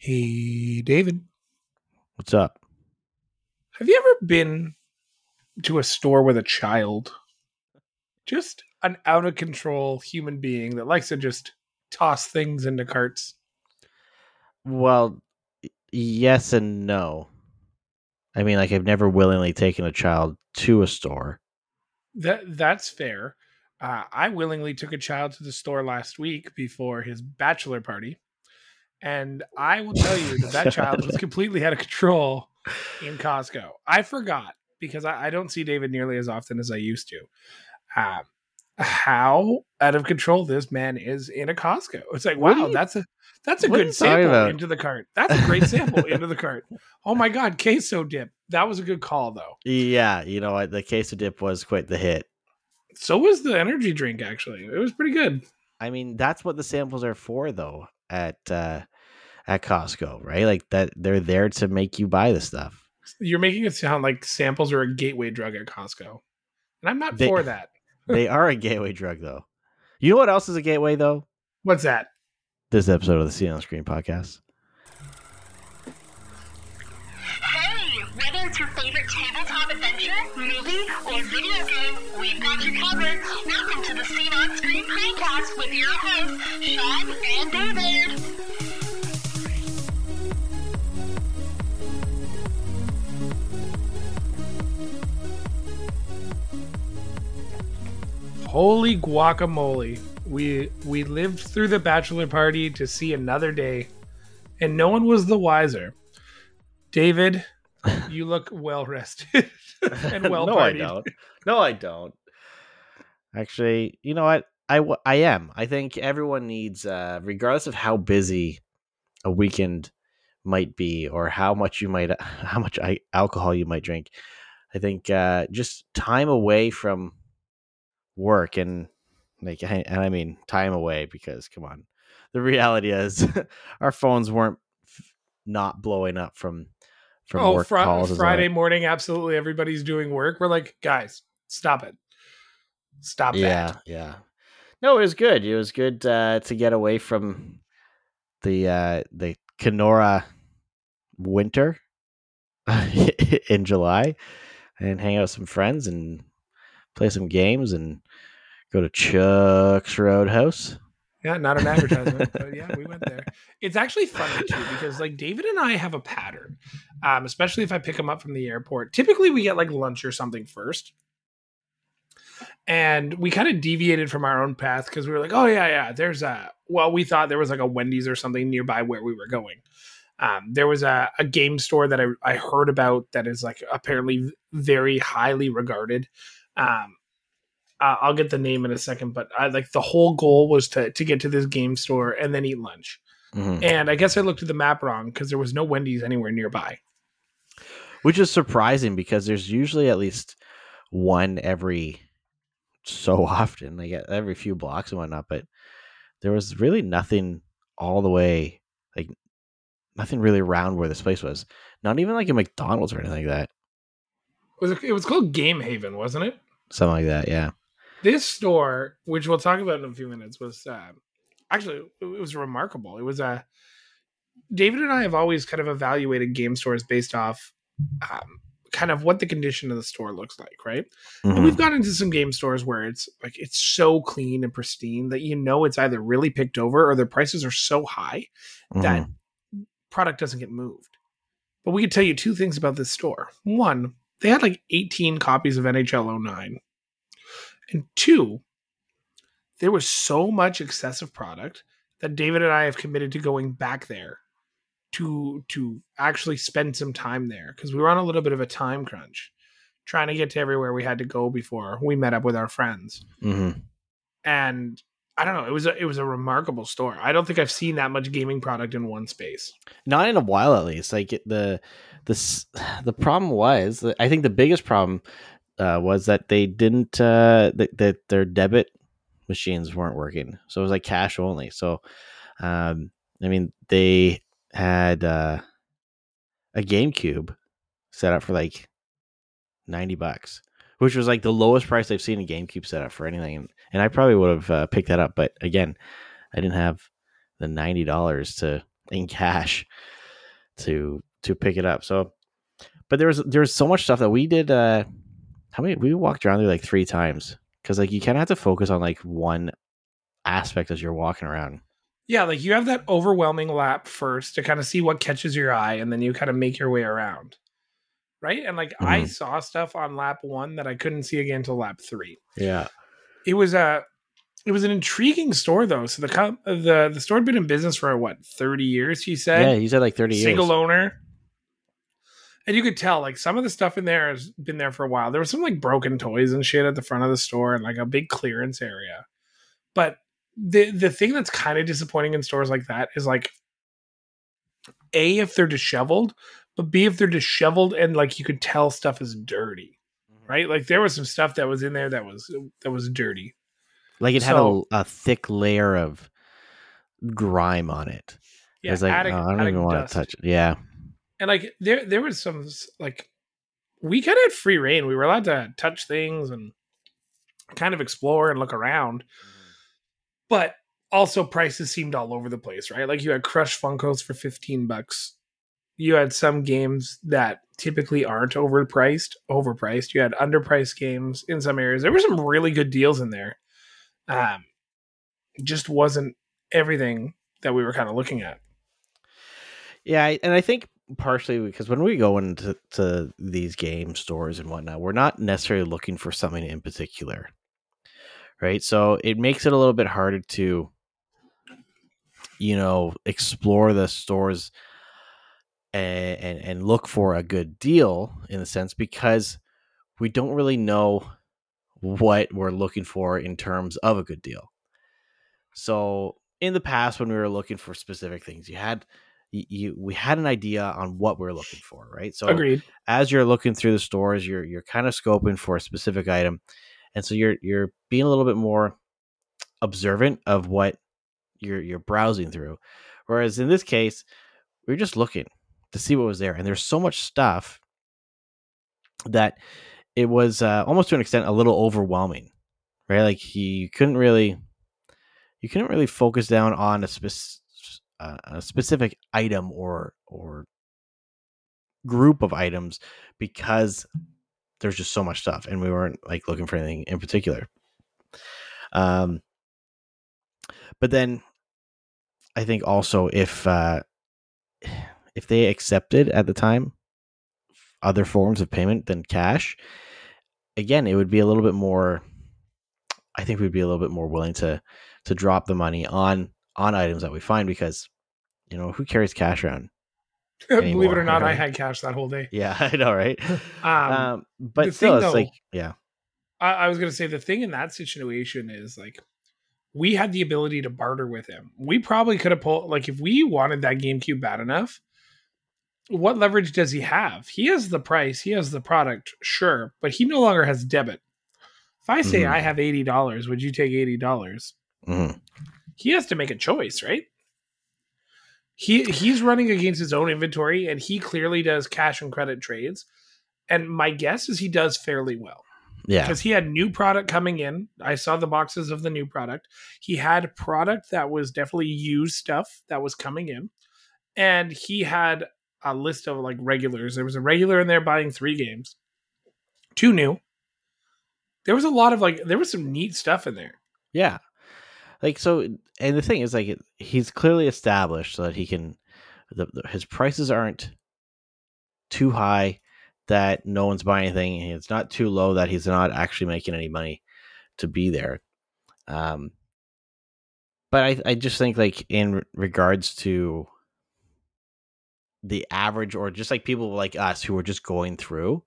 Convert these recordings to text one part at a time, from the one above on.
Hey, David, What's up? have you ever been to a store with a child? Just an out of control human being that likes to just toss things into carts. Well, yes and no. I mean, like I've never willingly taken a child to a store. That that's fair. Uh, I willingly took a child to the store last week before his bachelor party, and I will tell you that that child was completely out of control in Costco. I forgot because I, I don't see David nearly as often as I used to. Um, how out of control this man is in a Costco. It's like, wow, you- that's a that's a good sample into the cart. That's a great sample into the cart. Oh my god, queso dip. That was a good call though. Yeah, you know what? The queso dip was quite the hit. So was the energy drink actually. It was pretty good. I mean, that's what the samples are for, though. At uh, at Costco, right? Like that, they're there to make you buy the stuff. You're making it sound like samples are a gateway drug at Costco. And I'm not They- for that. They are a gateway drug, though. You know what else is a gateway, though? What's that? This episode of the Seen on Screen podcast. Hey, whether it's your favorite tabletop adventure, movie, or video game, we've got you covered. Welcome to the Seen on Screen podcast with your hosts, Sean and David. Holy guacamole. We we lived through the bachelor party to see another day, and no one was the wiser. David, you look well rested and well no, I don't. No, I don't. Actually, you know what? I, I am. I think everyone needs, uh, regardless of how busy a weekend might be or how much you might, how much alcohol you might drink. I think uh, just time away from work and like, I- and I mean time away because come on, the reality is our phones weren't f- not blowing up from from Oh, work Fri- calls. Friday well. morning, absolutely everybody's doing work. We're like, guys, stop it. Stop yeah that. yeah no it was good it was good uh to get away from the uh the kenora winter in july and hang out with some friends and play some games and go to chuck's roadhouse Yeah, not an advertisement, but yeah, we went there. It's actually funny too because like David and I have a pattern, um, especially if I pick him up from the airport. Typically, we get like lunch or something first, and we kind of deviated from our own path because we were like, oh yeah, yeah, there's a well, we thought there was like a Wendy's or something nearby where we were going. Um, there was a, a game store that I, I heard about that is like apparently very highly regarded. Um, uh, I'll get the name in a second, but I like the whole goal was to to get to this game store and then eat lunch. Mhm. And I guess I looked at the map wrong because there was no Wendy's anywhere nearby. which is surprising because there's usually at least one every so often like every few blocks and whatnot but there was really nothing all the way like nothing really around where this place was not even like a mcdonald's or anything like that It it was called Game Haven, wasn't it? something like that yeah This store, which we'll talk about in a few minutes, was uh, actually it was remarkable. It was uh, David and I have always kind of evaluated game stores based off um, kind of what the condition of the store looks like, right? And Mhm. we've gone into some game stores where it's like it's so clean and pristine that you know it's either really picked over or the prices are so high that Mhm. product doesn't get moved. But we could tell you two things about this store. One, they had like 18 copies of NHL 09. And two, there was so much excessive product that David and I have committed to going back there to to actually spend some time there because we were on a little bit of a time crunch trying to get to everywhere we had to go before we met up with our friends Mhm. and I don't know. It was a, it was a remarkable store. I don't think I've seen that much gaming product in one space. not in a while at least like the the the problem was i think the biggest problem uh, was that they didn't uh that, that their debit machines weren't working so it was like cash only so um i mean they had uh a gamecube set up for like 90 bucks which was like the lowest price i've seen a gamecube set up for anything and, and i probably would have uh, picked that up but again i didn't have the $90 to in cash to to pick it up. So, but there was there was so much stuff that we did. Uh, how many we walked around there like three times because like you kind of have to focus on like one aspect as you're walking around. Yeah, like you have that overwhelming lap first to kind of see what catches your eye, and then you kind of make your way around. Right. And like I Mhm. saw stuff on lap one that I couldn't see again until lap three. Yeah, It was a it was an intriguing store though. So the the the store had been in business for what, 30 years, he said. yeah. he said like thirty single years. Single owner. And you could tell, like, some of the stuff in there has been there for a while. There was some like broken toys and shit at the front of the store and like a big clearance area. But the the thing that's kind of disappointing in stores like that is like A, if they're disheveled, but B, if they're disheveled and like you could tell stuff is dirty. Mm-hmm. Right? Like there was some stuff that was in there that was that was dirty. Like it had So- a, a thick layer of grime on it. Yeah, it's like attic- oh, I don't even want dust. to touch it. Yeah, and like there there was some like we kind of had free reign. We were allowed to touch things and kind of explore and look around. But also prices seemed all over the place right? Like you had crushed funkos for 15 bucks. You had some games that typically aren't overpriced overpriced. You had underpriced games in some areas. There were some really good deals in there. Um just wasn't everything that we were kind of looking at. Yeah, and I think partially because when we go into to these game stores and whatnot, we're not necessarily looking for something in particular, right? So it makes it a little bit harder to, you know, explore the stores and and, and look for a good deal in a sense because we don't really know what we're looking for in terms of a good deal. So in the past, when we were looking for specific things, you had you, you we had an idea on what we are looking for, right? So agreed as you're looking through the stores, you're you're kind of scoping for a specific item, and so you're you're being a little bit more observant of what you're you're browsing through. Whereas in this case, we are just looking to see what was there, and there's so much stuff that it was uh, almost to an extent a little overwhelming, right? Like you couldn't really you couldn't really focus down on a spec- a specific item or or group of items because there's just so much stuff and we weren't like looking for anything in particular. Um but then i think also if uh if they accepted at the time other forms of payment than cash again it would be a little bit more i think we'd be a little bit more willing to to drop the money on on items that we find because you know who carries cash around believe it or not i had cash that whole day yeah i know right um, um, but still, thing, it's though- like, yeah, I, I was going to say the thing in that situation is like we had the ability to barter with him. We probably could have pulled like if we wanted that GameCube bad enough. What leverage does he have? He has the price, he has the product, sure, but he no longer has debit. If I say Mhm. I have eighty dollars, would you take eighty dollars? Mhm. He has to make a choice, right? He he's running against his own inventory, and he clearly does cash and credit trades. And my guess is he does fairly well yeah, because he had new product coming in. I saw the boxes of the new product. He had product that was definitely used stuff that was coming in, and he had a list of like regulars. There was a regular in there buying three games, two new. There was a lot of like there was some neat stuff in there. yeah. Like so, and the thing is, like, he's clearly established so that he can. The, the, his prices aren't too high that no one's buying anything. It's not too low that he's not actually making any money to be there. Um, but I, I just think like in regards to the average or just like people like us who are just going through,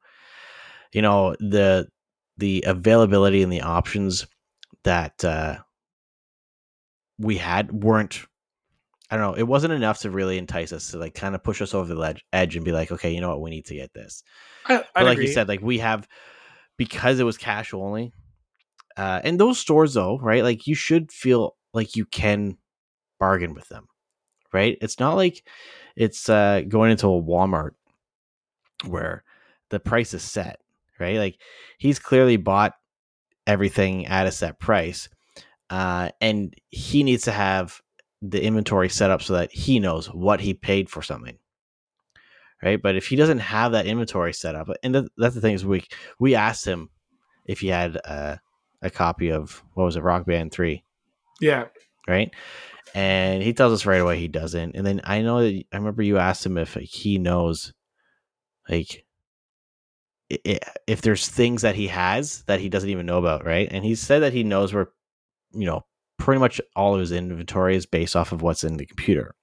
you know, the the availability and the options that uh, we had weren't. I don't know. It wasn't enough to really entice us to like kind of push us over the ledge, edge and be like, okay, you know what, we need to get this. I, But like agree. you said, like we have because it was cash only. Uh, and those stores though, right? Like you should feel like you can bargain with them, right? It's not like it's uh, going into a Walmart where the price is set, right? Like he's clearly bought everything at a set price, uh, and he needs to have the inventory set up so that he knows what he paid for something. Right? But if he doesn't have that inventory set up, and th- that's the thing is we we asked him if he had uh, a copy of what was it, Rock Band 3 Yeah. right? And he tells us right away he doesn't. And then I know that I remember you asked him if like, he knows, like, if there's things that he has that he doesn't even know about, right? And he said that he knows where, you know, pretty much all of his inventory is based off of what's in the computer.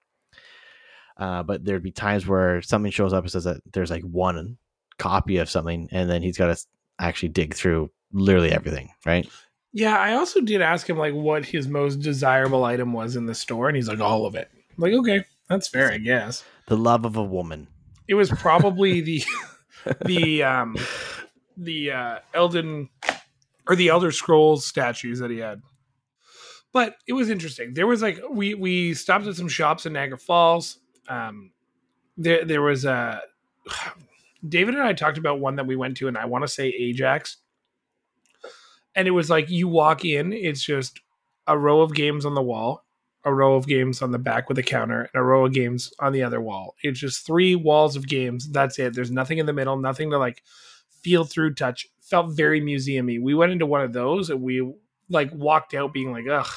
Uh, but there'd be times where something shows up and says that there's like one copy of something, and then he's got to actually dig through literally everything, right? Yeah, I also did ask him like what his most desirable item was in the store, and he's like all of it. I'm like, okay, that's fair, I guess. The love of a woman. It was probably the the um the uh Elden or the Elder Scrolls statues that he had. But it was interesting. There was like we we stopped at some shops in Niagara Falls. Um there there was a David and I talked about one that we went to and I want to say Ajax. And it was like you walk in, it's just a row of games on the wall, a row of games on the back with a counter, and a row of games on the other wall. It's just three walls of games. That's it. There's nothing in the middle, nothing to like feel through, touch. Felt very museumy. We went into one of those and we like walked out being like, ugh.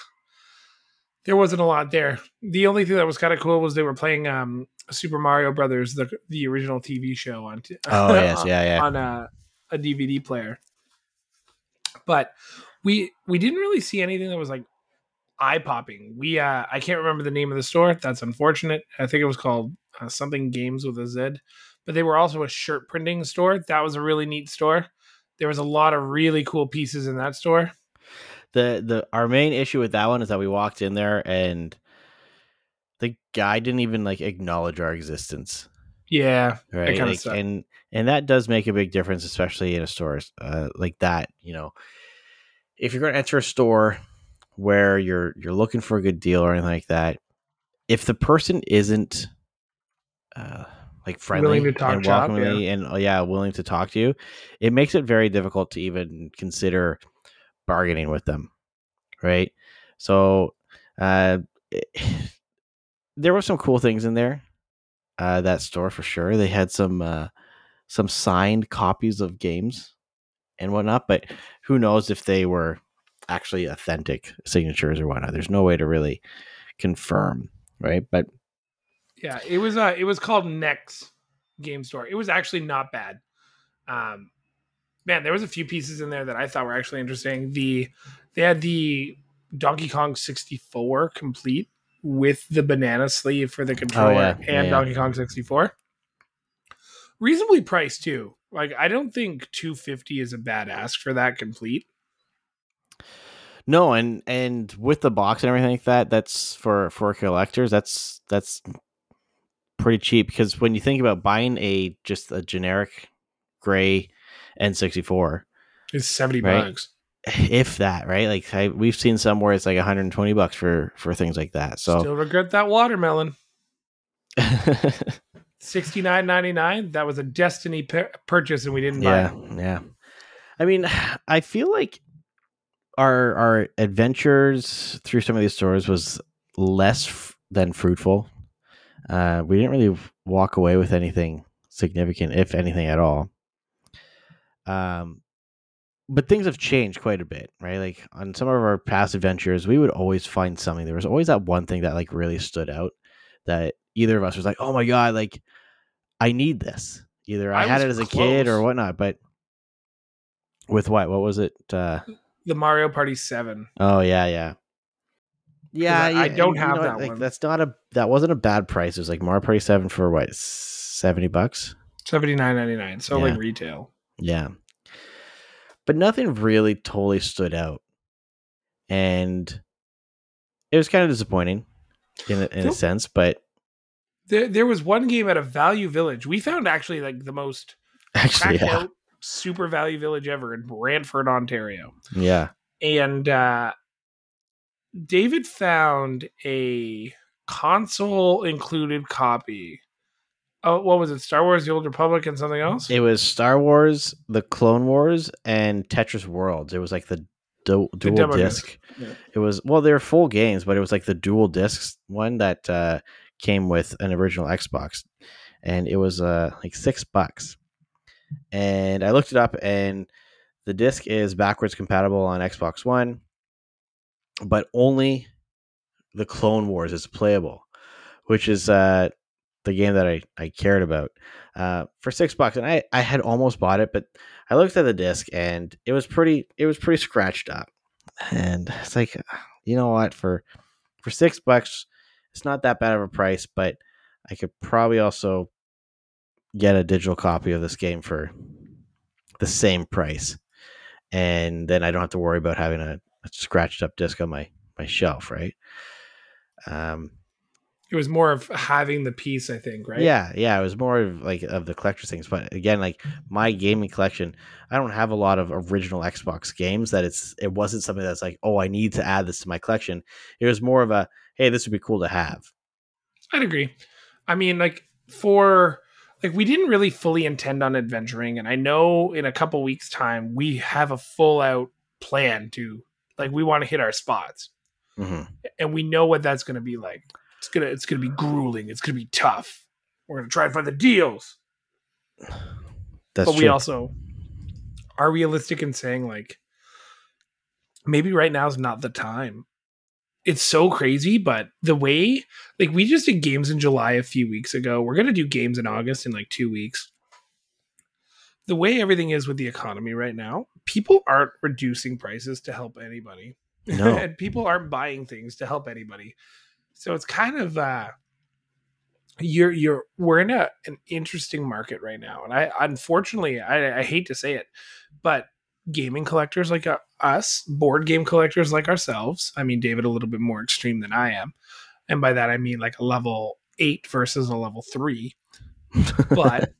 There wasn't a lot there. The only thing that was kind of cool was they were playing um Super Mario Brothers, the the original TV show on t- Oh, yes, yeah, yeah. on a, a DVD player. But we we didn't really see anything that was like eye popping. We uh I can't remember the name of the store. That's unfortunate. I think it was called uh, something Games with a Z. But they were also a shirt printing store. That was a really neat store. There was a lot of really cool pieces in that store. The the our main issue with that one is that we walked in there and the guy didn't even like acknowledge our existence. Yeah, right like, and and that does make a big difference especially in a store uh, like that you know. If you're going to enter a store where you're you're looking for a good deal or anything like that if the person isn't uh like friendly to talk and welcoming and uh, yeah willing to talk to you it makes it very difficult to even consider bargaining with them right so uh there were some cool things in there uh that store for sure they had some uh some signed copies of games and whatnot but who knows if they were actually authentic signatures or whatnot there's no way to really confirm right but Yeah, it was uh it was called Next Game Store. It was actually not bad. Um man, there was a few pieces in there that I thought were actually interesting. The they had the Donkey Kong 64 complete with the banana sleeve for the controller Oh, yeah. and Yeah. Donkey Kong 64. Reasonably priced too. Like I don't think 250 is a bad ask for that complete. No, and and with the box and everything like that, that's for for collectors. That's that's pretty cheap because when you think about buying a just a generic gray N64, It's 70 Right. bucks. if that, right? Like I, we've seen some where it's like 120 bucks for for things like that. So Still regret that watermelon. 69.99. That was a Destiny pur- purchase and we didn't buy yeah, it. yeah. I mean, I feel like our our adventures through some of these stores was less f- than fruitful. Uh, we didn't really walk away with anything significant, if anything at all. Um, but things have changed quite a bit, right? Like on some of our past adventures, we would always find something. There was always that one thing that like really stood out that either of us was like, "Oh my god, like I need this." Either I, I had it as a kid or whatnot, but with what? What was it? Uh, The Mario Party 7. oh yeah, yeah, yeah. I- I don't have know that like, one. That's not a that wasn't a bad price. It was like Mario Party Seven for what seventy bucks. 79.99. So Yeah. like retail. Yeah. But nothing really totally stood out. And it was kind of disappointing in a, in a sense, but There, there was one game at a Value Village. We found actually like the most actually, yeah. out super value village ever in Brantford, Ontario. Yeah. And uh, David found a console included copy. Oh, what was it? Star Wars: The Old Republic and something else. It was Star Wars, the Clone Wars, and Tetris Worlds. It was like the du- dual disc. disc, yeah. It was well, they're full games, but it was like the dual discs one that uh, came with an original Xbox, and it was uh like six bucks. And I looked it up, and the disc is backwards compatible on Xbox One, but only the Clone Wars is playable, which is uh the game that I, I cared about uh, for six bucks. And I, I had almost bought it, but I looked at the disc and it was pretty it was pretty scratched up. And it's like, you know what, for for six bucks, it's not that bad of a price, but I could probably also get a digital copy of this game for the same price. And then I don't have to worry about having a, a scratched up disc on my, my shelf, right? Um, It was more of having the piece, I think, right? yeah, yeah, it was more of like of the collector's things. But again, like my gaming collection, I don't have a lot of original Xbox games that it's it wasn't something that's like, oh, I need to add this to my collection. It was more of a hey, this would be cool to have. I'd agree. I mean, like for like we didn't really fully intend on adventuring, and I know in a couple weeks' time we have a full out plan to like we want to hit our spots, hmm and we know what that's going to be like. It's gonna it's gonna be grueling. It's gonna be tough. We're gonna try and find the deals, That's but true. we also are realistic in saying like maybe right now is not the time. It's so crazy, but the way like we just did games in July a few weeks ago. We're gonna do games in August in like two weeks. The way everything is with the economy right now, people aren't reducing prices to help anybody. No. and people aren't buying things to help anybody. So it's kind of uh you're you're we're in a an interesting market right now. And I unfortunately I, I hate to say it, but gaming collectors like uh, us, board game collectors like ourselves, I mean David a little bit more extreme than I am. And by that I mean like a level 8 versus a level 3. But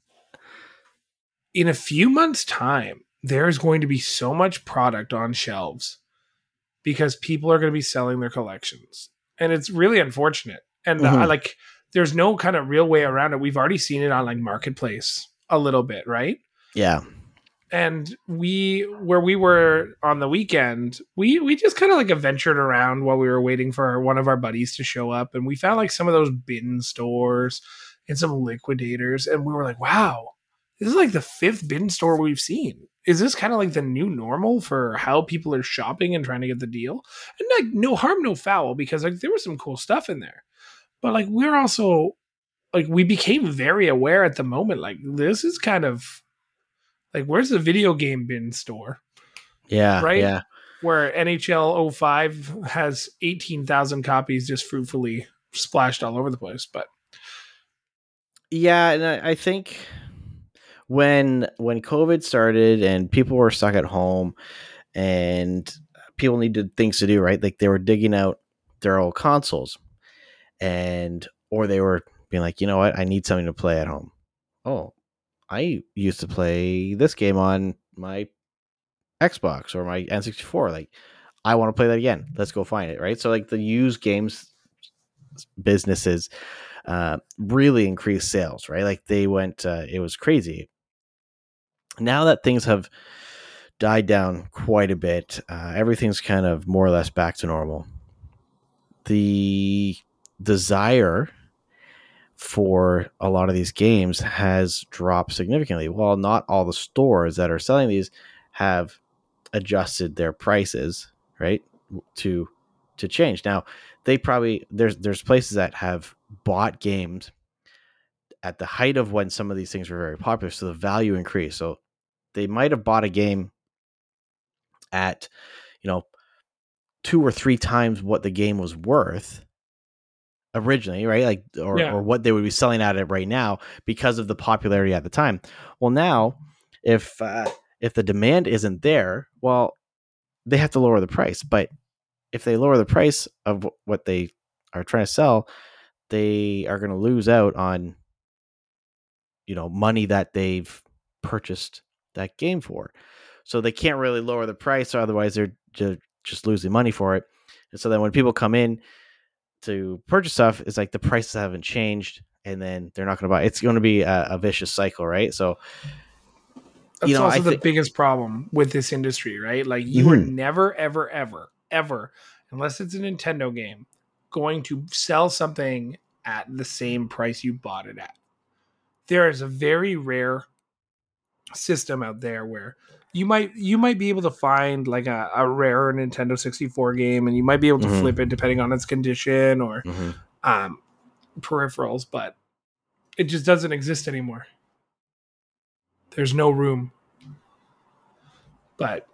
in a few months time there's going to be so much product on shelves because people are going to be selling their collections. And it's really unfortunate. And uh, Mhm. like there's no kind of real way around it. We've already seen it on like marketplace a little bit, right? yeah, and we where we were on the weekend we we just kind of like adventured around while we were waiting for one of our buddies to show up and we found like some of those bin stores and some liquidators and we were like wow this is like the fifth bin store we've seen is this kind of like the new normal for how people are shopping and trying to get the deal? And like no harm no foul because like there was some cool stuff in there. But like we're also like we became very aware at the moment like this is kind of like where's the video game bin store? Yeah, Right? Yeah, where NHL 05 has 18,000 copies just fruitfully splashed all over the place but yeah, and I, I think when when COVID started and people were stuck at home and people needed things to do, right? Like they were digging out their old consoles, and or they were being like, you know what, I need something to play at home. Oh, I used to play this game on my Xbox or my N64. Like, I want to play that again. Let's go find it, right? So, like the used games businesses uh, really increased sales, right? Like they went, uh, it was crazy. Now that things have died down quite a bit, uh, everything's kind of more or less back to normal. The desire for a lot of these games has dropped significantly. While not all the stores that are selling these have adjusted their prices, right, to to change. Now, they probably there's there's places that have bought games at the height of when some of these things were very popular, so the value increased. So they might have bought a game at you know two or three times what the game was worth originally, right? Like or Yeah. or what they would be selling at it right now because of the popularity at the time. Well, now if uh, if the demand isn't there, well, they have to lower the price. But if they lower the price of what they are trying to sell, they are going to lose out on you know money that they've purchased that game for. So they can't really lower the price, or otherwise they're just losing money for it. And so then when people come in to purchase stuff, it's like the prices haven't changed, and then they're not going to buy. It's going to be a, a vicious cycle, right? So That's you know, also I the biggest problem with this industry, right? Like you are Mhm. never, ever, ever, ever, unless it's a Nintendo game, going to sell something at the same price you bought it at. There is a very rare system out there where you might you might be able to find like a, a rare Nintendo 64 game and you might be able to Mhm. flip it depending on its condition or Mhm. um peripherals, but it just doesn't exist anymore. There's no room. But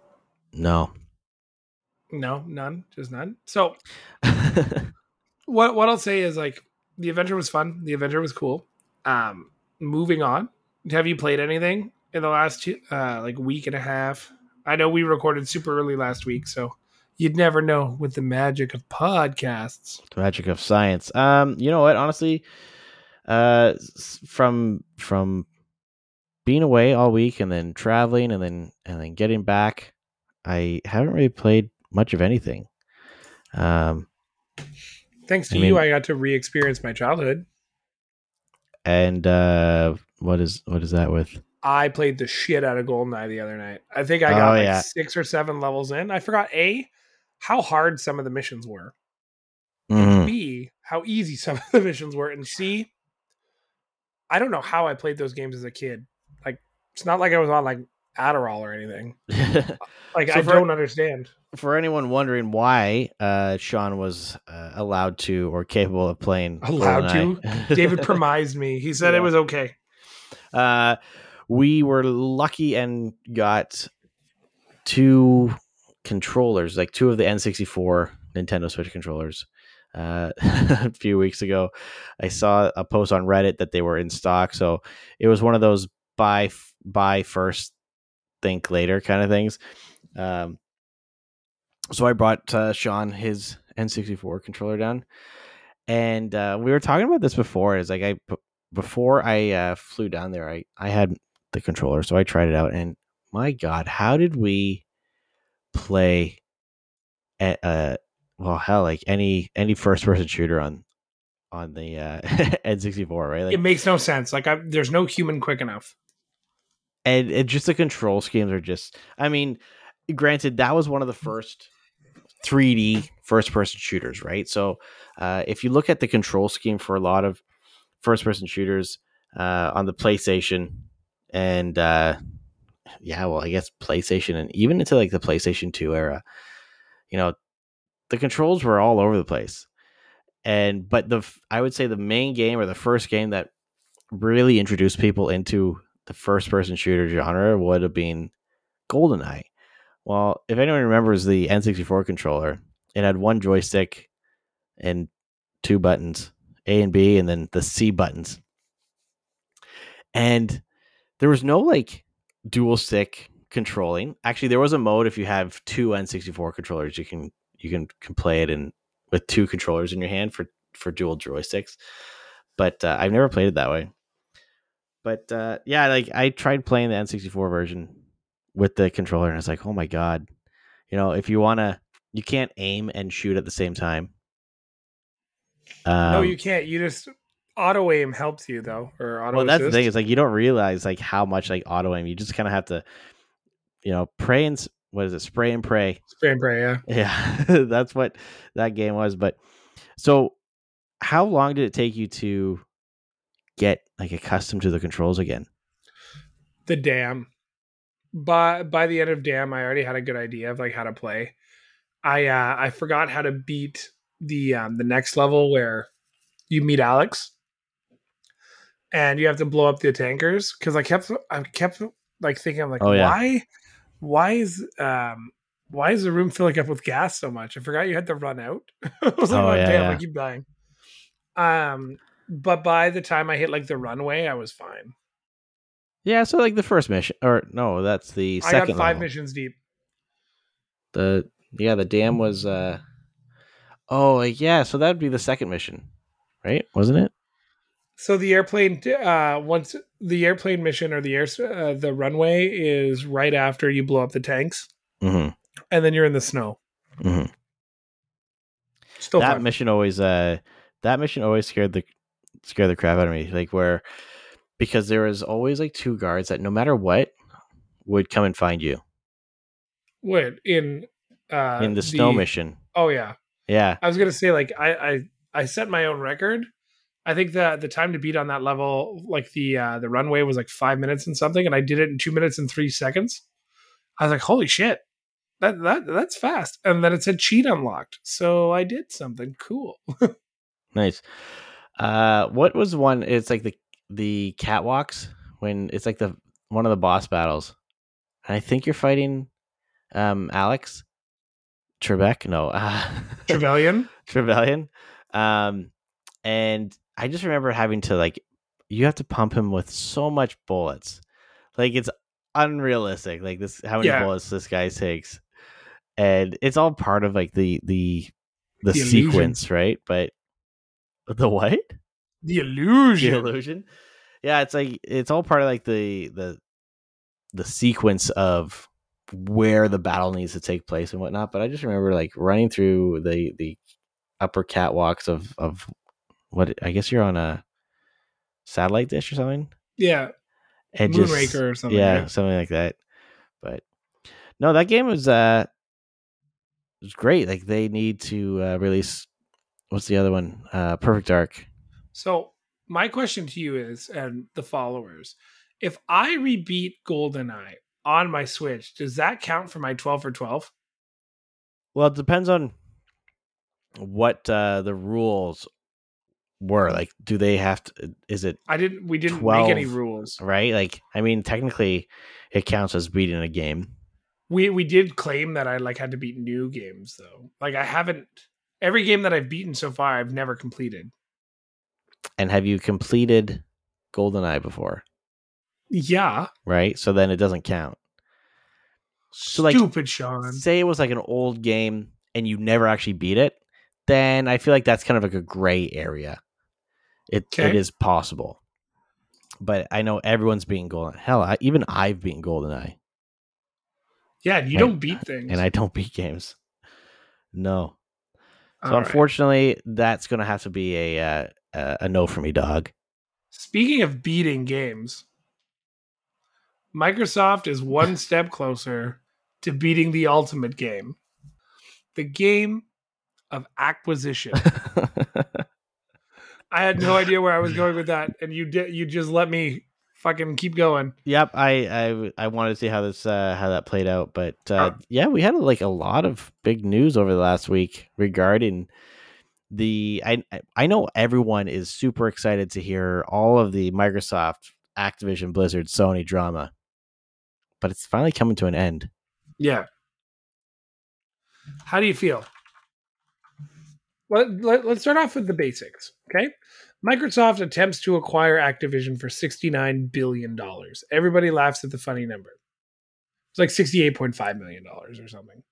no. no, none, just none. So what what I'll say is like the adventure was fun. The adventure was cool. Um, moving on. Have you played anything in the last two, uh, like week and a half? I know we recorded super early last week, so you'd never know with the magic of podcasts. the magic of science. Um, you know what? Honestly, uh, from from being away all week and then traveling and then and then getting back, I haven't really played much of anything. Um, Thanks to I you, mean- I got to re-experience my childhood. and uh, what is what is that with? I played the shit out of Goldeneye the other night. I think I Oh, got like yeah. six or seven levels in. I forgot A, how hard some of the missions were. Mhm. B, how easy some of the missions were, and C, I don't know how I played those games as a kid. Like, it's not like I was on like Adderall or anything. Like, So I for- don't understand. For anyone wondering why uh, Sean was uh, allowed to or capable of playing, Allowed GoldenEye- David premised me. He said Yeah. it was okay. Uh, we were lucky and got two controllers, like two of the N64 Nintendo Switch controllers. Uh, a few weeks ago, I saw a post on Reddit that they were in stock. So it was one of those buy buy first, think later kind of things. Um, so I brought uh, Sean his N64 controller down, and uh, we were talking about this before. It's like I before I uh, flew down there, I I had the controller, so I tried it out, and my God, how did we play at uh well hell like any any first person shooter on on the uh N64, right? Like It makes no sense. Like, I, there's no human quick enough. and, and just the control schemes are just i mean granted that was one of the first 3d first person shooters right so uh, if you look at the control scheme for a lot of first person shooters uh, on the playstation and uh, yeah well i guess playstation and even into like the playstation 2 era you know the controls were all over the place and but the I would say the main game or the first game that really introduced people into the first person shooter genre would have been GoldenEye. Well, if anyone remembers the N64 controller, it had one joystick and two buttons, A and B, and then the C buttons. And there was no like dual stick controlling. Actually, there was a mode if you have two N64 controllers, you can you can, can play it in with two controllers in your hand for for dual joysticks. But uh, I've never played it that way but uh, yeah, like I tried playing the N64 version with the controller, and it's like, oh my god, you know, if you wanna, you can't aim and shoot at the same time. Um, no, you can't. You just auto aim helps you though, or auto well, that's the thing. Is like you don't realize like how much like auto aim. You just kind of have to, you know, pray and what is it? Spray and pray. Spray and pray. Yeah. Yeah, that's what that game was. But so, how long did it take you to get like accustomed to the controls again? the dam by by the end of dam i already had a good idea of like how to play i uh i forgot how to beat the um the next level where you meet alex and you have to blow up the tankers because i kept i kept like thinking i'm like Oh, yeah. why why is um why is the room filling up with gas so much i forgot you had to run out i was like Oh, oh, yeah, damn yeah. i keep dying um but by the time i hit like the runway i was fine Yeah, so like the first mission, or no, that's the i second. got five level. missions deep The yeah, the dam was. uh Oh, yeah. So that would be the second mission, right? Wasn't it? So the airplane, uh, once the airplane mission or the air, uh, the runway is right after you blow up the tanks, Mm-hmm. and then you're in the snow. Mhm. Still that fun. mission always. uh That mission always scared the scared the crap out of me. Like where because there was always like two guards that no matter what would come and find you What in uh in the snow mission. Oh yeah. Yeah. I was gonna say like I I I set my own record. I think the the time to beat on that level, like the uh the runway was like five minutes and something, and I did it in two minutes and three seconds. I was like, holy shit. That that that's fast. And then it said cheat unlocked. So I did something cool. Nice. Uh, what was one? It's like the the catwalks when it's like the one of the boss battles, and I think you're fighting, um, Alex Trebek. No, uh, Trevelyan. Trevelyan. Um, and I just remember having to like, you have to pump him with so much bullets, like it's unrealistic. Like this, how many Yeah. bullets this guy takes, and it's all part of like the the the, The illusion. sequence, right? But the what? The illusion. the illusion. Yeah, it's like it's all part of like the the the sequence of where the battle needs to take place and whatnot. But I just remember like running through the the upper catwalks of of what I guess you're on a satellite dish or something. Yeah. And just Moonraker or something. yeah, something like that. But no, that game was uh was great. Like they need to uh release what's the other one? Uh Perfect Dark. So my question to you is, and the followers, if I rebeat GoldenEye on my Switch, does that count for my 12 for 12? Well, it depends on what uh, the rules were. Like, do they have to? Is it I didn't we didn't make any rules. right? Like, I mean, technically, it counts as beating a game. We we did claim that I like had to beat new games though. Like I haven't every game that I've beaten so far I've never completed. And have you completed GoldenEye before? Yeah. Right. So then it doesn't count. So, like, Stupid Sean. Say it was like an old game and you never actually beat it, then I feel like that's kind of like a gray area. It it Okay. is possible, but I know everyone's being Golden. Hell, I, even I've beaten GoldenEye. Yeah, and you and- don't beat things. and I don't beat games. No. So All right. unfortunately, that's going to have to be a uh, a a no for me, dog. Speaking of beating games, Microsoft is one step closer to beating the ultimate game. The game of acquisition. I had no idea where I was going with that, and you did. You just let me fucking keep going. yep, I, I I wanted to see how this uh, how that played out, but uh, Uh, yeah, we had like a lot of big news over the last week regarding the. I I know everyone is super excited to hear all of the Microsoft, Activision, Blizzard, Sony drama, but it's finally coming to an end. Yeah. How do you feel? Let, let, let's start off with the basics. Okay. Microsoft attempts to acquire Activision for $69 billion. Everybody laughs at the funny number. It's like $68.5 million or something.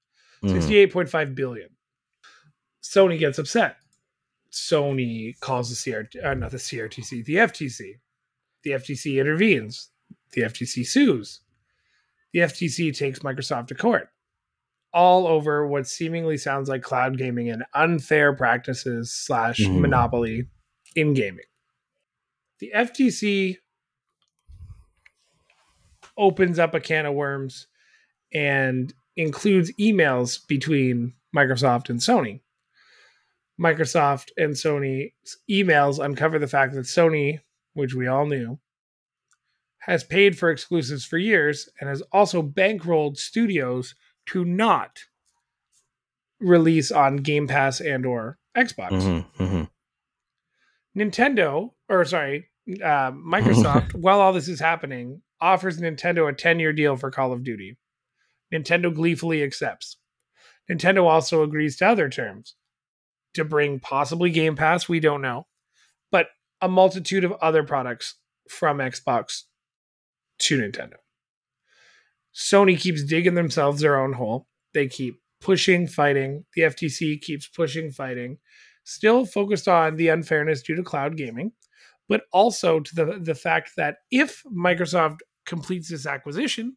Mhm. 68.5 billion. Sony gets upset. Sony calls the CRT, uh, not the CRTC, the FTC. The FTC intervenes. The FTC sues. The FTC takes Microsoft to court. All over what seemingly sounds like cloud gaming and unfair practices slash Mhm. monopoly in gaming. The FTC opens up a can of worms and includes emails between Microsoft and Sony. Microsoft and Sony's emails uncover the fact that Sony, which we all knew, has paid for exclusives for years and has also bankrolled studios to not release on Game Pass and or Xbox. Mhm, mhm. Nintendo, or sorry, uh, Microsoft, while all this is happening, offers Nintendo a 10 year deal for Call of Duty. Nintendo gleefully accepts. Nintendo also agrees to other terms to bring possibly Game Pass, we don't know, but a multitude of other products from Xbox to Nintendo. Sony keeps digging themselves their own hole. They keep pushing, fighting. The FTC keeps pushing, fighting still focused on the unfairness due to cloud gaming, but also to the, the fact that if Microsoft completes this acquisition,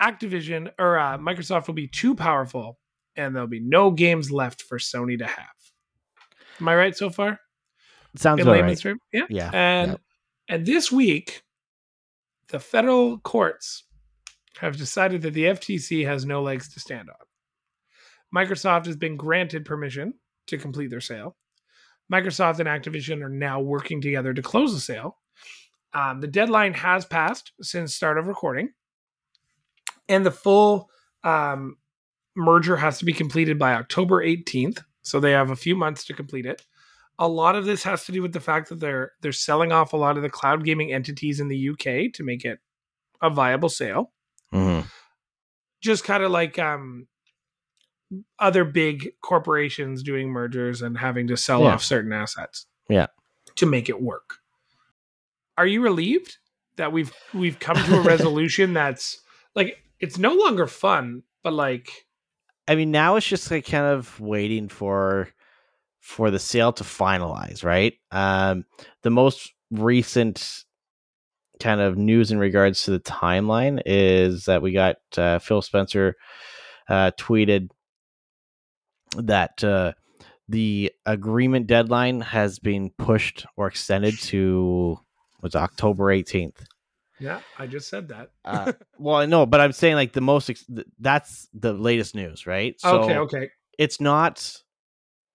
Activision or uh, Microsoft will be too powerful and there'll be no games left for Sony to have. Am I right so far? Sounds In right. Yeah. Yeah. And yeah. and this week, the federal courts have decided that the FTC has no legs to stand on. Microsoft has been granted permission to complete their sale. Microsoft and Activision are now working together to close the sale. Um, the deadline has passed since start of recording, and the full um, merger has to be completed by October 18th. So they have a few months to complete it. A lot of this has to do with the fact that they're they're selling off a lot of the cloud gaming entities in the UK to make it a viable sale. Mm-hmm. Just kind of like um, other big corporations doing mergers and having to sell Yeah. off certain assets. Yeah. To make it work. Are you relieved that we've we've come to a resolution that's like it's no longer fun, but like I mean, now it's just like kind of waiting for for the sale to finalize, right? Um, the most recent kind of news in regards to the timeline is that we got uh, Phil Spencer uh, tweeted that uh, the agreement deadline has been pushed or extended to was October 18th. yeah, I just said that. Uh, well, I know, but I'm saying like the most ex- that's the latest news, right? So okay, okay. it's not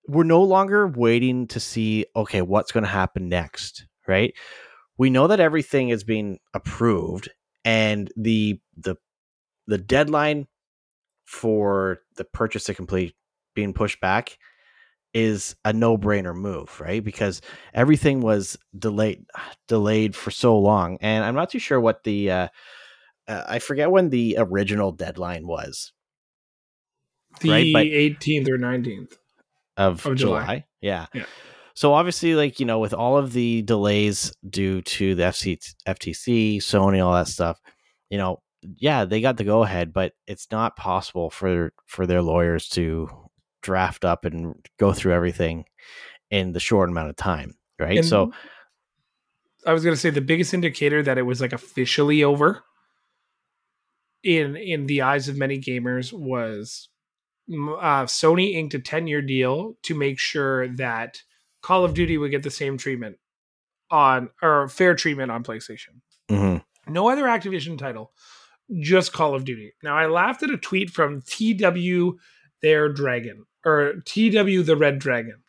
we're no longer waiting to see okay what's going to happen next right we know that everything is being approved and the the the deadline for the purchase to complete being pushed back is a no-brainer move right because everything was delayed delayed for so long and i'm not too sure what the uh, uh, i forget when the original deadline was The Right, but- 18th or 19th. of, Of July. July. Yeah. Yeah. So obviously, like you know, with all of the delays due to the FC, FTC, Sony, all that stuff, you know, yeah, they got the go ahead, but it's not possible for for their lawyers to draft up and go through everything in the short amount of time, right? And so I was going to say the biggest indicator that it was like officially over in in the eyes of many gamers was uh, Sony inked a 10 year deal to make sure that Call of Duty would get the same treatment on or fair treatment on PlayStation. mhm, No other Activision title, just Call of Duty. Now I laughed at a tweet from TW their dragon or TW the Red Dragon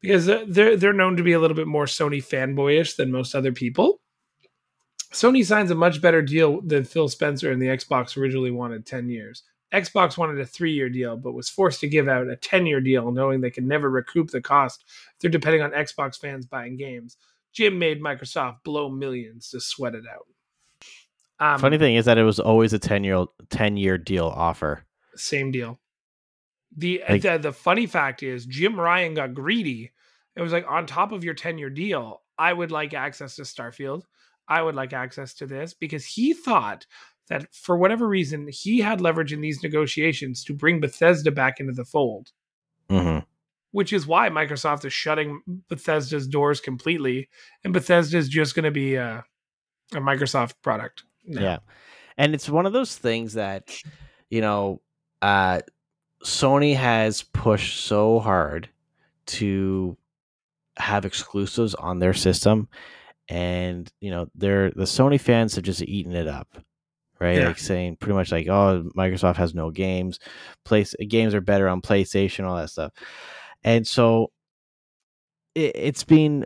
because they're they're known to be a little bit more Sony fanboyish than most other people. Sony signs a much better deal than Phil Spencer and the Xbox originally wanted 10 years. Xbox wanted a three year deal, but was forced to give out a 10 year deal, knowing they could never recoup the cost they're depending on Xbox fans buying games. Jim made Microsoft blow millions to sweat it out. Um, funny thing is that it was always a ten year ten year deal offer. same deal. The, Like- the the funny fact is Jim Ryan got greedy. It was like on top of your 10 year deal, I would like access to Starfield. I would like access to this because he thought that for whatever reason he had leverage in these negotiations to bring Bethesda back into the fold, hmm which is why Microsoft is shutting Bethesda's doors completely, and Bethesda is just going to be a, a Microsoft product. now. Yeah. And it's one of those things that, you know, uh, Sony has pushed so hard to have exclusives on their system. And, you know, they're the Sony fans have just eaten it up. Right. Yeah. Like saying pretty much like, oh, Microsoft has no games. Place games are better on PlayStation, all that stuff. And so it, it's been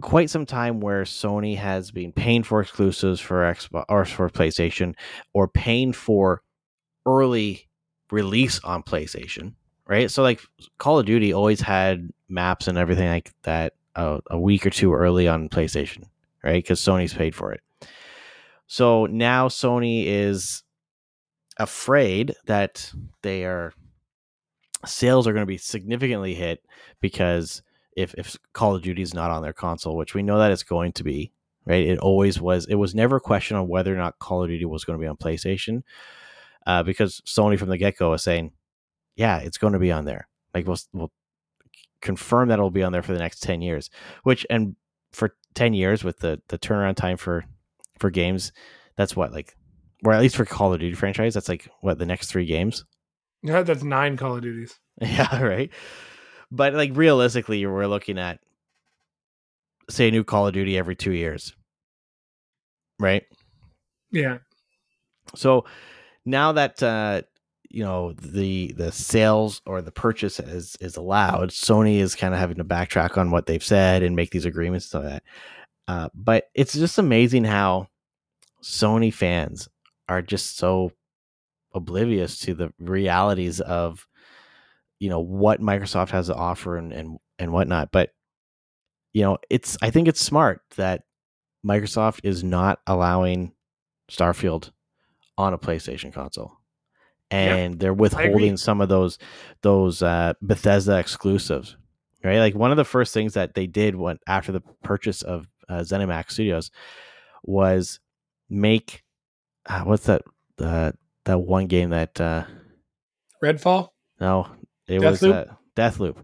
quite some time where Sony has been paying for exclusives for Xbox or for PlayStation or paying for early release on PlayStation, right? So like Call of Duty always had maps and everything like that uh, a week or two early on PlayStation, right? Because Sony's paid for it. So now Sony is afraid that they are sales are going to be significantly hit because if if Call of Duty is not on their console, which we know that it's going to be, right? It always was. It was never a question on whether or not Call of Duty was going to be on PlayStation, uh, because Sony from the get go was saying, "Yeah, it's going to be on there. Like we'll we'll confirm that it'll be on there for the next ten years." Which and for ten years with the the turnaround time for for games, that's what like, or at least for Call of Duty franchise, that's like what the next three games. Yeah, that's nine Call of Duties. Yeah, right. But like realistically, we're looking at say a new Call of Duty every two years, right? Yeah. So now that uh, you know the the sales or the purchase is is allowed, Sony is kind of having to backtrack on what they've said and make these agreements so that. Uh, but it's just amazing how Sony fans are just so oblivious to the realities of you know what Microsoft has to offer and and, and whatnot. But you know, it's I think it's smart that Microsoft is not allowing Starfield on a PlayStation console. And Yeah, they're withholding some of those those uh, Bethesda exclusives, right? Like one of the first things that they did when after the purchase of uh, ZeniMax Studios was make uh, what's that uh, that one game that uh, Redfall. no it was Deathloop? uh, Deathloop.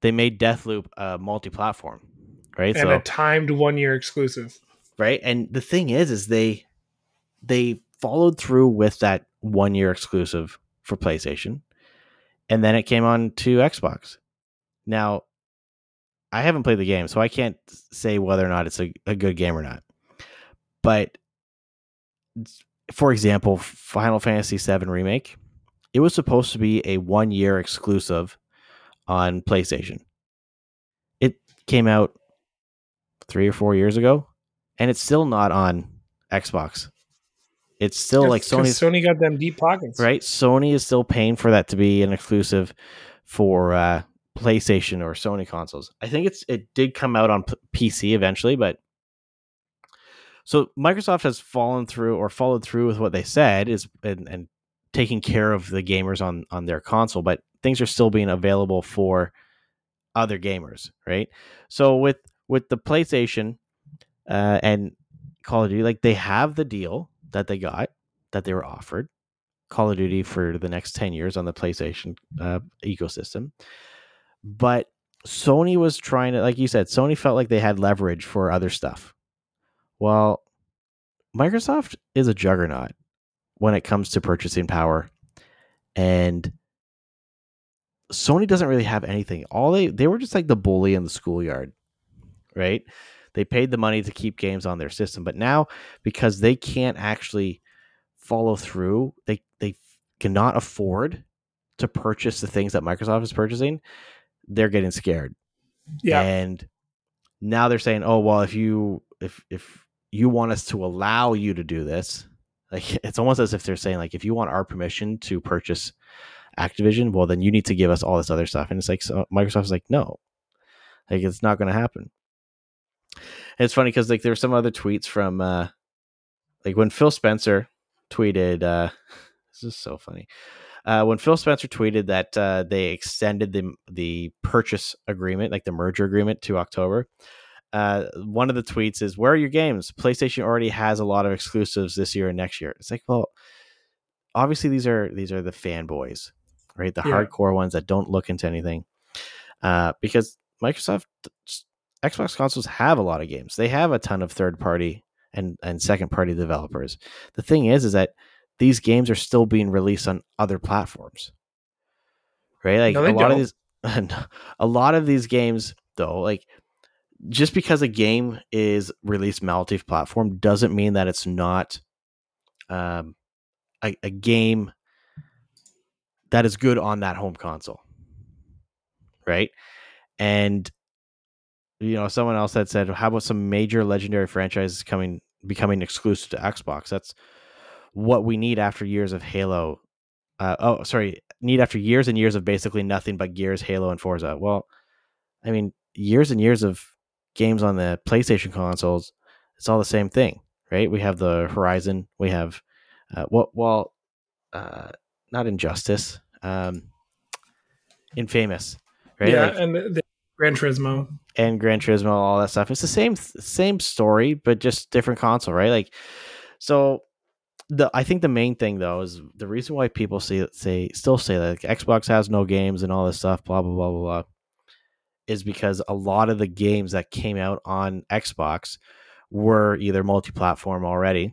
They made Deathloop uh, multi-platform, right? and a timed one year exclusive. right and the thing is is they they followed through with that one year exclusive for playstation and then it came on to xbox now i haven't played the game so i can't say whether or not it's a, a good game or not but for example final fantasy VII remake it was supposed to be a one year exclusive on playstation it came out three or four years ago and it's still not on xbox it's still like sony's Sony got them deep pockets. right? Sony is still paying for that to be an exclusive for uh, PlayStation or Sony consoles. I think it's it did come out on P- PC eventually, but so Microsoft has fallen through or followed through with what they said is and, and taking care of the gamers on on their console, but things are still being available for other gamers, right? So with with the PlayStation uh, and Call of Duty, like they have the deal that they got that they were offered. Call of Duty for the next 10 years on the PlayStation uh, ecosystem. But Sony was trying to, like you said, Sony felt like they had leverage for other stuff. Well, Microsoft is a juggernaut when it comes to purchasing power. And Sony doesn't really have anything. All they they were just like the bully in the schoolyard, right? They paid the money to keep games on their system, but now because they can't actually follow through, they they cannot afford to purchase the things that Microsoft is purchasing. They're getting scared, Yeah. and now they're saying, "Oh well, if you if if you want us to allow you to do this." Like it's almost as if they're saying like if you want our permission to purchase Activision, well, then you need to give us all this other stuff. And it's like so Microsoft's like, no, like it's not going to happen. And it's funny because like there's some other tweets from uh like when Phil Spencer tweeted, uh this is so funny. Uh, when Phil Spencer tweeted that uh, they extended the the purchase agreement, like the merger agreement, to October, uh, one of the tweets is, "Where are your games? PlayStation already has a lot of exclusives this year and next year." It's like, well, obviously these are these are the fanboys, right? The Yeah. hardcore ones that don't look into anything, uh, because Microsoft Xbox consoles have a lot of games. They have a ton of third party and and second party developers. The thing is, is that these games are still being released on other platforms, right? Like No, a lot of don't. these, a lot of these games, though, like just because a game is released multi-platform doesn't mean that it's not um, a, a game that is good on that home console, right? And you know, someone else had said, "How about some major legendary franchises coming becoming exclusive to Xbox?" That's what we need after years of Halo. Uh, oh, sorry, need after years and years of basically nothing but Gears, Halo, and Forza. Well, I mean, years and years of games on the PlayStation consoles. It's all the same thing, right? We have the Horizon. We have uh, what? Well, uh, not Injustice. Um, Infamous, right? Yeah, Like- and the, the Gran Turismo. and Gran Turismo, all that stuff. It's the same same story, but just different console, right? Like, so the I think the main thing though is the reason why people say say still say that like, Xbox has no games and all this stuff, blah blah blah blah blah, is because a lot of the games that came out on Xbox were either multi-platform already,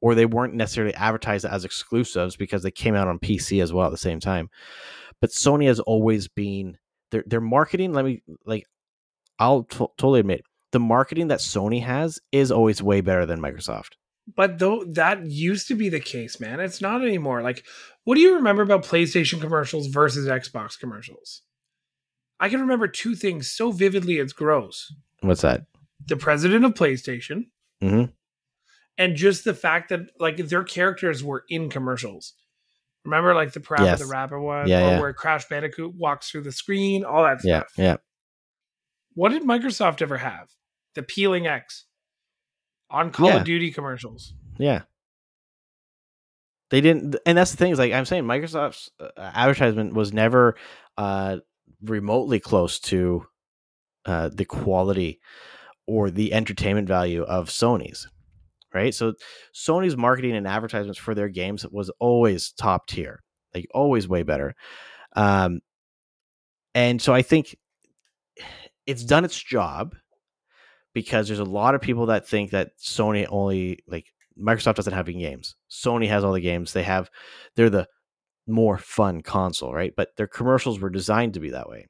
or they weren't necessarily advertised as exclusives because they came out on PC as well at the same time. But Sony has always been their their marketing. Let me like I'll t- totally admit the marketing that Sony has is always way better than Microsoft. But though that used to be the case, man, it's not anymore. Like, what do you remember about PlayStation commercials versus Xbox commercials? I can remember two things so vividly it's gross. What's that? The president of PlayStation hmm and just the fact that like their characters were in commercials. Remember like the Parappa Yes. the Rapper one Yeah, or yeah. where Crash Bandicoot walks through the screen, all that Yeah, stuff. yeah. What did Microsoft ever have? The Peeling X on Call Yeah. of Duty commercials. Yeah. They didn't, and that's the thing is like I'm saying, Microsoft's uh, advertisement was never uh, remotely close to uh, the quality or the entertainment value of Sony's, right? So Sony's marketing and advertisements for their games was always top tier, like always way better. Um, and so I think it's done its job because there's a lot of people that think that Sony only like Microsoft doesn't have any games. Sony has all the games. They have they're the more fun console, right? But their commercials were designed to be that way.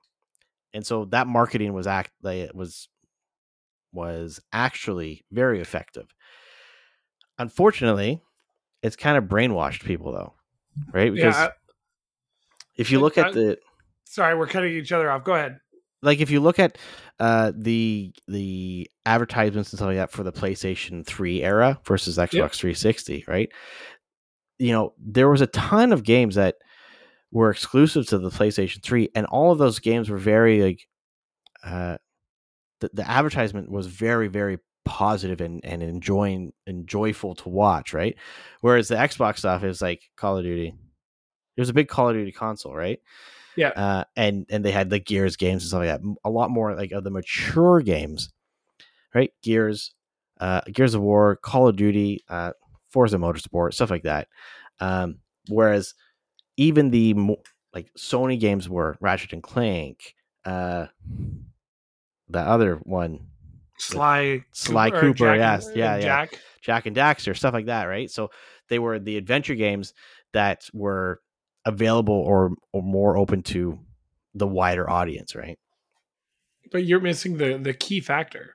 And so that marketing was act like was was actually very effective. Unfortunately, it's kind of brainwashed people though. Right? Because yeah. I- if you I- look at the sorry, we're cutting each other off. Go ahead. Like if you look at uh the the advertisements and stuff like that for the PlayStation 3 era versus Xbox 360, right? You know, there was a ton of games that were exclusive to the PlayStation 3 and all of those games were very like uh the, the advertisement was very very positive and and enjoying and joyful to watch, right? Whereas the Xbox stuff is like Call of Duty. It was a big Call of Duty console, right? Yeah. uh, and and they had the Gears games and stuff like that. A lot more like of the mature games, right? Gears, uh, Gears of War, Call of Duty, uh, Forza Motorsport, stuff like that. Um, whereas even the mo- like Sony games were Ratchet and Clank, uh, the other one, Sly Sly Cooper, Jak yes, and- yeah, yeah. Jak. Jak and Daxter, stuff like that, right? So they were the adventure games that were available or or more open to the wider audience, right? But you're missing the the key factor.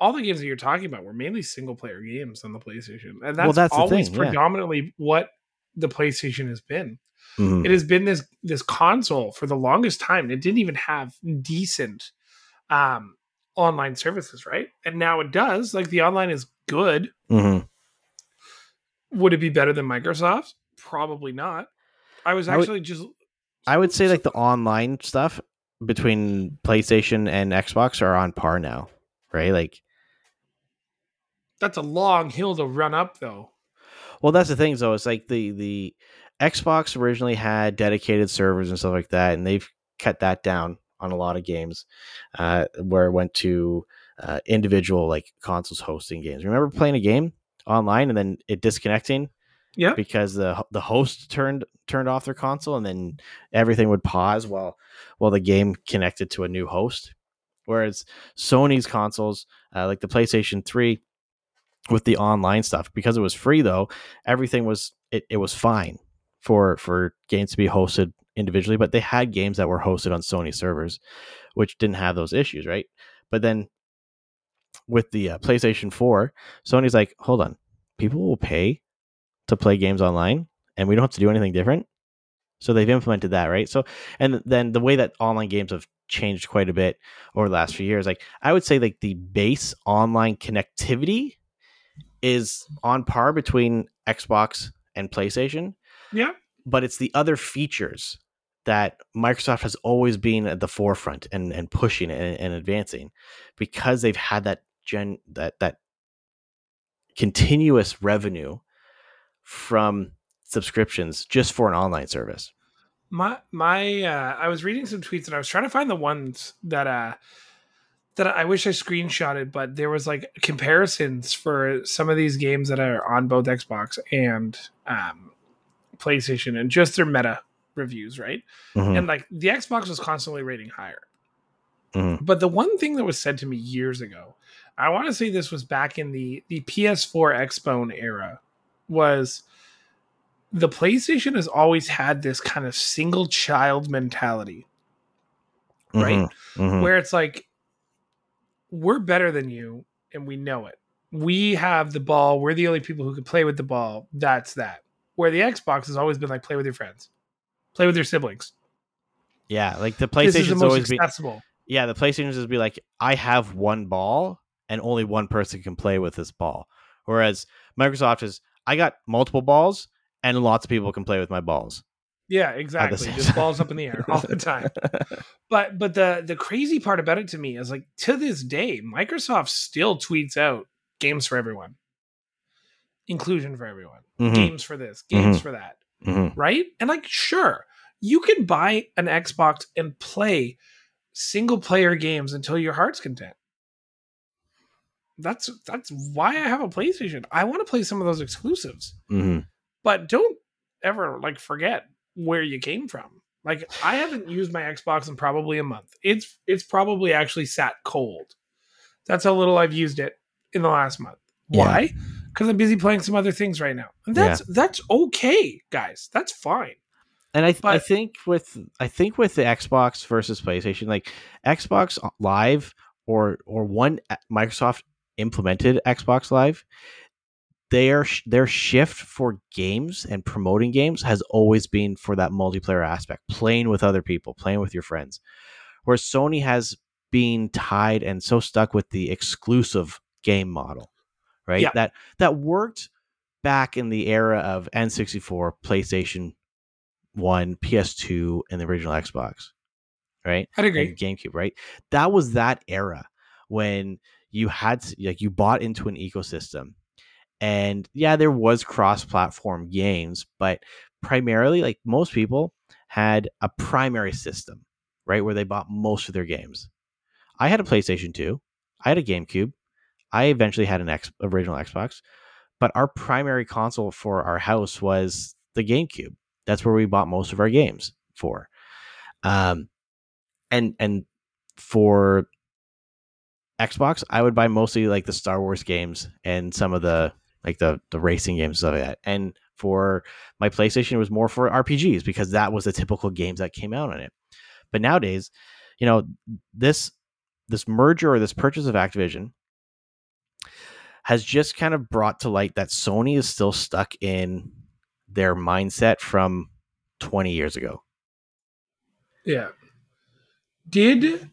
All the games that you're talking about were mainly single player games on the PlayStation, and that's, Well, that's always thing, yeah. predominantly what the PlayStation has been. Mhm. It has been this this console for the longest time. It didn't even have decent um, online services, right? And now it does. Like the online is good. Mhm. Would it be better than Microsoft? Probably not. I was I would- actually just I would say like the online stuff between PlayStation and Xbox are on par now, right? Like, that's a long hill to run up, though. well, that's the thing, though. It's like the the Xbox originally had dedicated servers and stuff like that, and they've cut that down on a lot of games, uh, where it went to uh, individual like consoles hosting games. Remember playing a game online and then it disconnecting Yeah, because the the host turned turned off their console and then everything would pause while while the game connected to a new host. Whereas Sony's consoles, uh, like the PlayStation Three, with the online stuff, because it was free though, everything was it, it was fine for for games to be hosted individually. But they had games that were hosted on Sony servers, which didn't have those issues, right? But then with the uh, PlayStation Four, Sony's like, hold on, people will pay to play games online and we don't have to do anything different. So they've implemented that, right? So and then the way that online games have changed quite a bit over the last few years, like I would say like the base online connectivity is on par between Xbox and PlayStation, yeah. but it's the other features that Microsoft has always been at the forefront and, and pushing and, and advancing because they've had that gen that that continuous revenue from subscriptions just for an online service. My my uh I was reading some tweets and I was trying to find the ones that uh that I wish I screenshotted, but there was like comparisons for some of these games that are on both Xbox and um PlayStation and just their meta reviews, right? Mhm. And like the Xbox was constantly rating higher. Mhm. But the one thing that was said to me years ago, I want to say this was back in the the PS4 Xbone era, was the PlayStation has always had this kind of single child mentality, right? Mhm. Mhm. Where it's like we're better than you and we know it. we have the ball. We're the only people who can play with the ball. That's that. Where the Xbox has always been like play with your friends, play with your siblings. Yeah, like the is the PlayStation's always accessible. Yeah, the PlayStation's just be like, I have one ball and only one person can play with this ball. Whereas Microsoft is, I got multiple balls and lots of people can play with my balls. Yeah, exactly. Just balls up in the air all the time. But but the the crazy part about it to me is like to this day, Microsoft still tweets out games for everyone, inclusion for everyone, Mhm, games for this, games Mhm. for that, mhm. right? And like, sure, you can buy an Xbox and play single player games until your heart's content. That's that's why I have a PlayStation. I want to play some of those exclusives Mhm. but don't ever like forget where you came from. Like I haven't used my Xbox in probably a month. It's it's probably actually sat cold. That's how little I've used it in the last month. Why? Because I'm busy playing some other things right now. And that's that's okay, guys. That's fine. And I, th- I think with I think with the Xbox versus PlayStation, like Xbox Live or or one Microsoft implemented Xbox Live, their their shift for games and promoting games has always been for that multiplayer aspect, playing with other people, playing with your friends. Whereas Sony has been tied and so stuck with the exclusive game model, right? Yeah. That that worked back in the era of N64, PlayStation One, PS2, and the original Xbox, right? I'd agree. and GameCube, right? That was that era when you had to- like you bought into an ecosystem. And yeah, there was cross-platform games, but primarily like most people had a primary system, right, where they bought most of their games. I had a PlayStation 2, I had a GameCube, I eventually had an X original Xbox, but our primary console for our house was the GameCube. That's where we bought most of our games for. Um and and for Xbox, I would buy mostly like the Star Wars games and some of the like the the racing games stuff like that. And for my PlayStation, it was more for RPGs because that was the typical games that came out on it. But nowadays, you know, this this merger or this purchase of Activision has just kind of brought to light that Sony is still stuck in their mindset from 20 years ago. Yeah. Did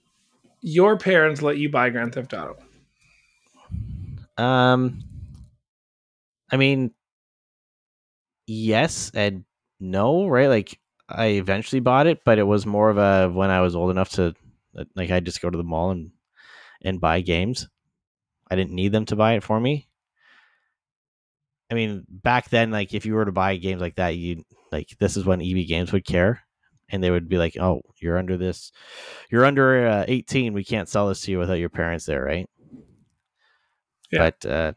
your parents let you buy Grand Theft Auto? Um, I mean, yes and no, right? Like, I eventually bought it, but it was more of a when I was old enough to, like, I just go to the mall and and buy games. I didn't need them to buy it for me. I mean, back then, like, if you were to buy games like that, you like this is when EB Games would care, and they would be like, "Oh, you're under this, you're under uh, 18. We can't sell this to you without your parents there, right?" Yeah. But uh,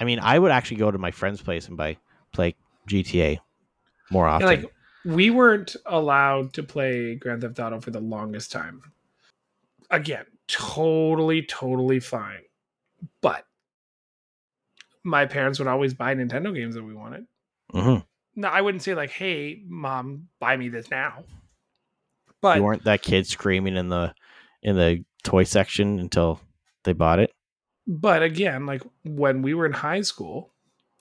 I mean, I would actually go to my friend's place and buy play GTA more often. like we weren't allowed to play Grand Theft Auto for the longest time. Again, totally, totally fine. But my parents would always buy Nintendo games that we wanted. Mhm. No, I wouldn't say like, "Hey, mom, buy me this now." But you weren't that kid screaming in the in the toy section until they bought it. but again, like when we were in high school,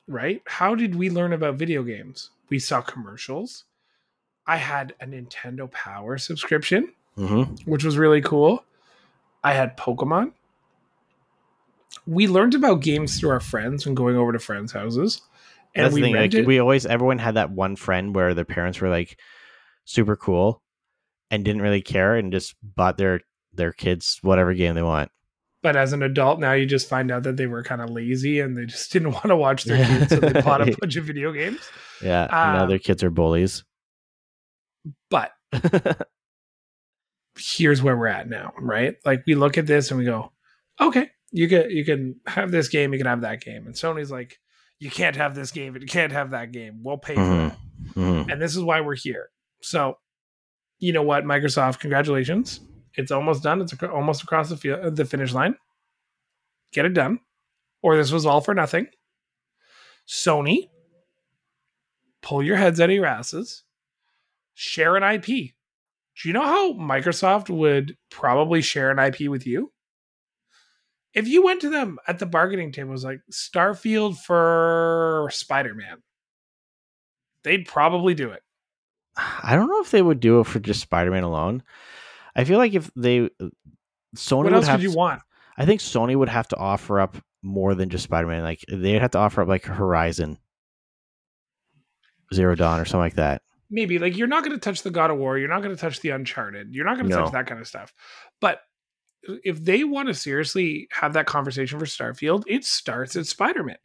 right? How did we learn about video games? We saw commercials. I had a Nintendo Power subscription. Mm-hmm. which was really cool. I had Pokemon. We learned about games through our friends when going over to friends' houses. And That's we the thing. Like, we always, everyone had that one friend where their parents were like super cool and didn't really care and just bought their their kids whatever game they want. but as an adult now you just find out that they were kind of lazy and they just didn't want to watch their kids, so they bought a bunch of video games. Yeah, and now Um, their kids are bullies. But here's where we're at now, right? Like we look at this and we go, okay, you can you can have this game, you can have that game. And Sony's like, you can't have this game, and you can't have that game. We'll pay for Mhm. that. Mhm. and this is why we're here. So, you know what, Microsoft, congratulations! It's almost done. It's ac- almost across the fi- the finish line. Get it done, or this was all for nothing. Sony, pull your heads out of your asses. Share an IP. Do you know how Microsoft would probably share an IP with you? If you went to them at the bargaining table, it was like Starfield for Spider Man, they'd probably do it. I don't know if they would do it for just Spider Man alone. I feel like if they uh, Sony what would have you to- want? I think Sony would have to offer up more than just Spider Man. Like they'd have to offer up like Horizon, Zero Dawn, or something like that. Maybe like you're not going to touch the God of War, you're not going to touch the Uncharted, you're not going to No. touch that kind of stuff. But if they want to seriously have that conversation for Starfield, it starts at Spider Man,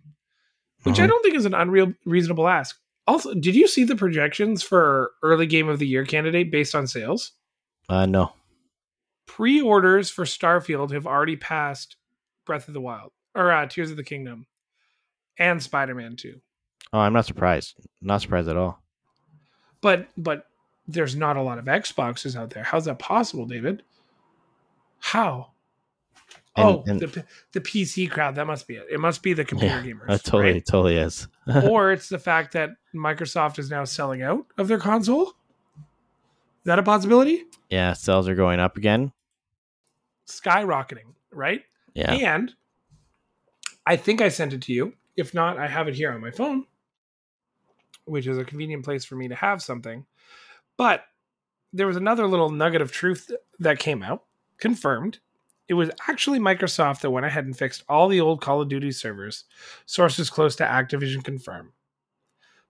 which I Mhm. don't think is an unreal reasonable ask. Also, did you see the projections for early game of the year candidate based on sales? Uh, no. Pre-orders for Starfield have already passed Breath of the Wild or uh, Tears of the Kingdom and Spider-Man 2. Oh, I'm not surprised. Not surprised at all. But but there's not a lot of Xboxes out there. How's that possible, David? How? And- oh, and- the the PC crowd. That must be it. It must be the computer Yeah, gamers, That totally, right? totally is. or it's the fact that Microsoft is now selling out of their console. Is that a possibility? yeah, sales are going up again. Skyrocketing, right? Yeah. And I think I sent it to you. If not, I have it here on my phone, which is a convenient place for me to have something. But there was another little nugget of truth that came out, confirmed. It was actually Microsoft that went ahead and fixed all the old Call of Duty servers. Sources close to Activision confirm.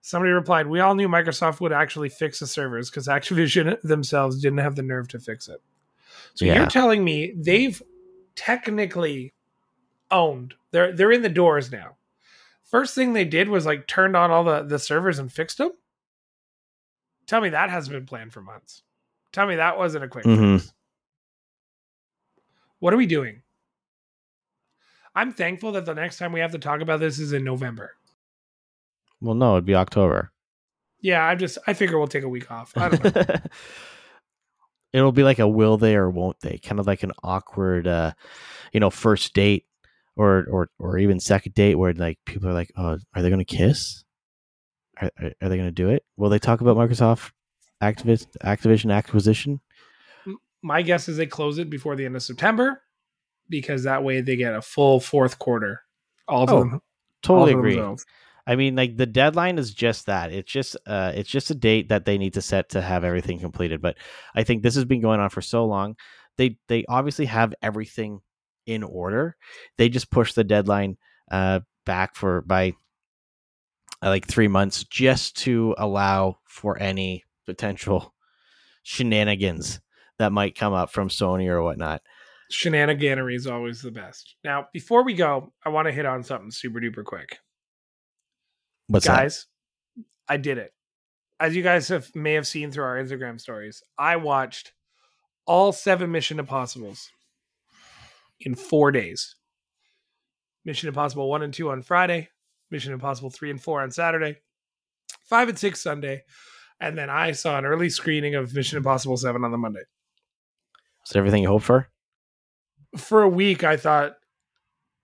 Somebody replied, We all knew Microsoft would actually fix the servers because Activision themselves didn't have the nerve to fix it. So Yeah. you're telling me they've technically owned. They're they're in the doors now. First thing they did was like turned on all the the servers and fixed them. Tell me that hasn't been planned for months. Tell me that wasn't a quick Mhm. fix. What are we doing? I'm thankful that the next time we have to talk about this is in November. Well, no, it'd be October. Yeah, I'm just I figure we'll take a week off. I don't know. It'll be like a will they or won't they, kind of like an awkward, uh, you know, first date or or or even second date where like people are like, oh, are they going to kiss? Are, are, are they going to do it? Will they talk about Microsoft Activis- Activision acquisition? My guess is they close it before the end of September because that way they get a full fourth quarter. All Oh, them. Totally to agree. I mean, like the deadline is just that. It's just uh it's just a date that they need to set to have everything completed. But I think this has been going on for so long. They they obviously have everything in order. They just push the deadline uh back for by uh, like 3 months just to allow for any potential shenanigans that might come up from Sony or whatnot. Shenaniganery is always the best. Now, before we go, I want to hit on something super duper quick. What's that? guys, I did it. As you guys have may have seen through our Instagram stories, I watched all seven Mission Impossibles in four days. Mission Impossible 1 and 2 on Friday, Mission Impossible 3 and 4 on Saturday, 5 and 6 Sunday, and then I saw an early screening of Mission Impossible 7 on the Monday. Is it everything you hoped for? For a week, I thought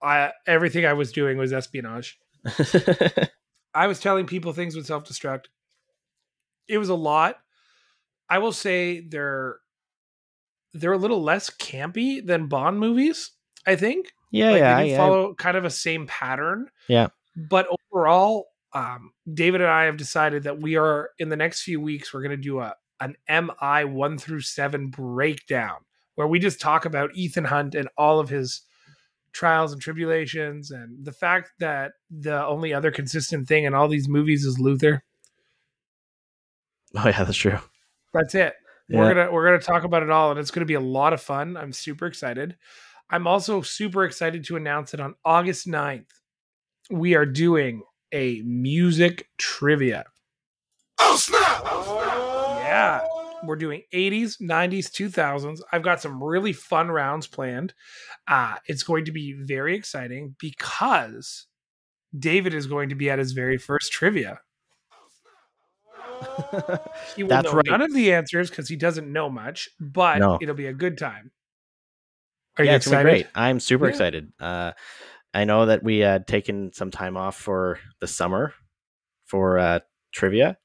I everything I was doing was espionage. I was telling people things would self destruct. It was a lot. I will say they're they're a little less campy than Bond movies. I think. yeah, like yeah, they do yeah. follow kind of a same pattern. Yeah. But overall, um, David and I have decided that we are in the next few weeks we're going to do a an MI one through seven breakdown where we just talk about Ethan Hunt and all of his trials and tribulations and the fact that the only other consistent thing in all these movies is Luther. Oh yeah, that's true. That's it. We're gonna we're gonna talk about it all, and it's gonna be a lot of fun. I'm super excited. I'm also super excited to announce that on August 9th, we are doing a music trivia. Oh snap! Oh snap! Yeah. We're doing 80s, 90s, 2000s. I've got some really fun rounds planned. Uh, it's going to be very exciting because David is going to be at his very first trivia. He will That's know right. none of the answers because he doesn't know much, but No. it'll be a good time. Are you yeah, gonna excited? great. I'm super Yeah. excited. Uh, I know that we had taken some time off for the summer for uh, trivia,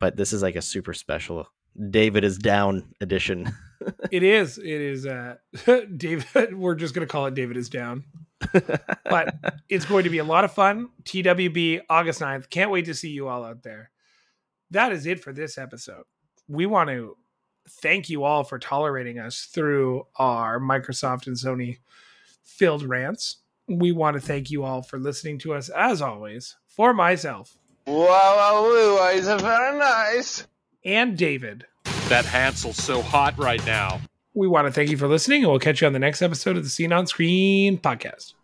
but this is like a super special David is down edition. it is. It is. Uh, David. We're just gonna call it David is down. but it's going to be a lot of fun. TWB August 9th. Can't wait to see you all out there. That is it for this episode. We want to thank you all for tolerating us through our Microsoft and Sony filled rants. We want to thank you all for listening to us as always. For myself Wow, wow, woo, is very nice. And David, That Hansel's so hot right now. we want to thank you for listening and we'll catch you on the next episode of the Seen on Screen podcast.